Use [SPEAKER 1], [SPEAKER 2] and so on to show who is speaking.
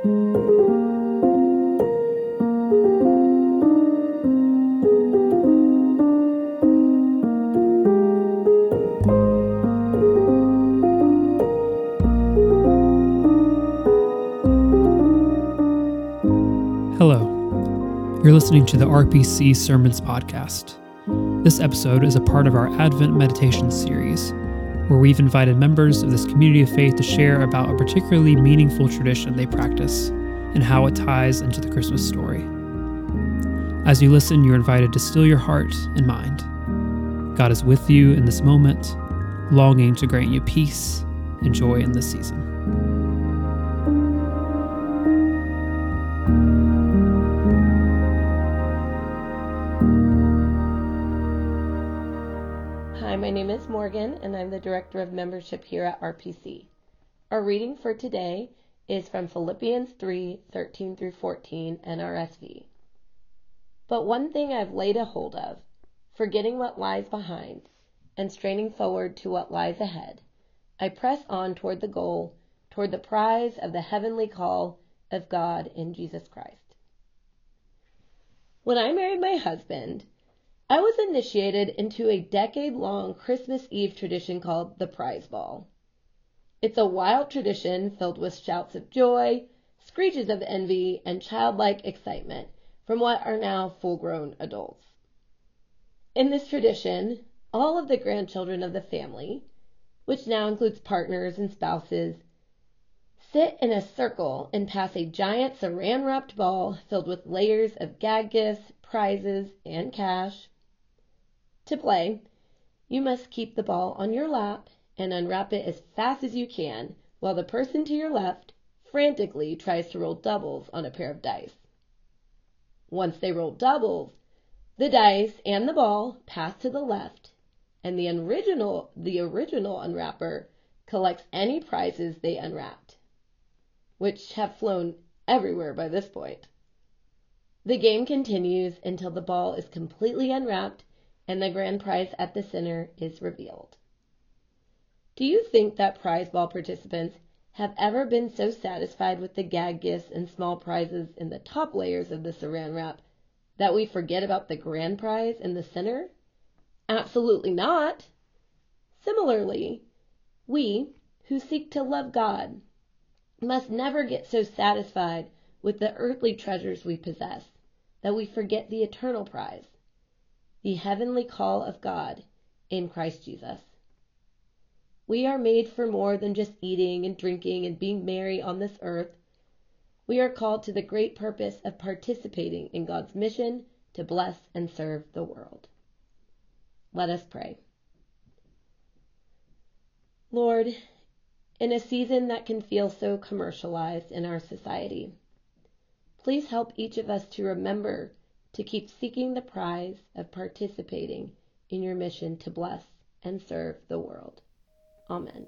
[SPEAKER 1] Hello, you're listening to the RPC Sermons Podcast. This episode is a part of our Advent Meditation series, where we've invited members of this community of faith to share about a particularly meaningful tradition they practice and how it ties into the Christmas story. As you listen, you're invited to still your heart and mind. God is with you in this moment, longing to grant you peace and joy in this season.
[SPEAKER 2] Morgan, and I'm the Director of Membership here at RPC. Our reading for today is from Philippians 3 13 through 14 NRSV. But one thing I've laid a hold of, forgetting what lies behind, and straining forward to what lies ahead, I press on toward the goal, toward the prize of the heavenly call of God in Jesus Christ. When I married my husband, I was initiated into a decade long Christmas Eve tradition called the Prize Ball. It's a wild tradition filled with shouts of joy, screeches of envy, and childlike excitement from what are now full grown adults. In this tradition, all of the grandchildren of the family, which now includes partners and spouses, sit in a circle and pass a giant saran wrapped ball filled with layers of gag gifts, prizes, and cash to play, you must keep the ball on your lap and unwrap it as fast as you can while the person to your left frantically tries to roll doubles on a pair of dice. Once they roll doubles, the dice and the ball pass to the left, and the original the original unwrapper collects any prizes they unwrapped, which have flown everywhere by this point. The game continues until the ball is completely unwrapped and the grand prize at the center is revealed. Do you think that prize ball participants have ever been so satisfied with the gag gifts and small prizes in the top layers of the saran wrap that we forget about the grand prize in the center? Absolutely not. Similarly, we who seek to love God must never get so satisfied with the earthly treasures we possess that we forget the eternal prize the heavenly call of God in Christ Jesus. We are made for more than just eating and drinking and being merry on this earth. We are called to the great purpose of participating in God's mission to bless and serve the world. Let us pray. Lord, in a season that can feel so commercialized in our society, please help each of us to remember to keep seeking the prize of participating in your mission to bless and serve the world. Amen.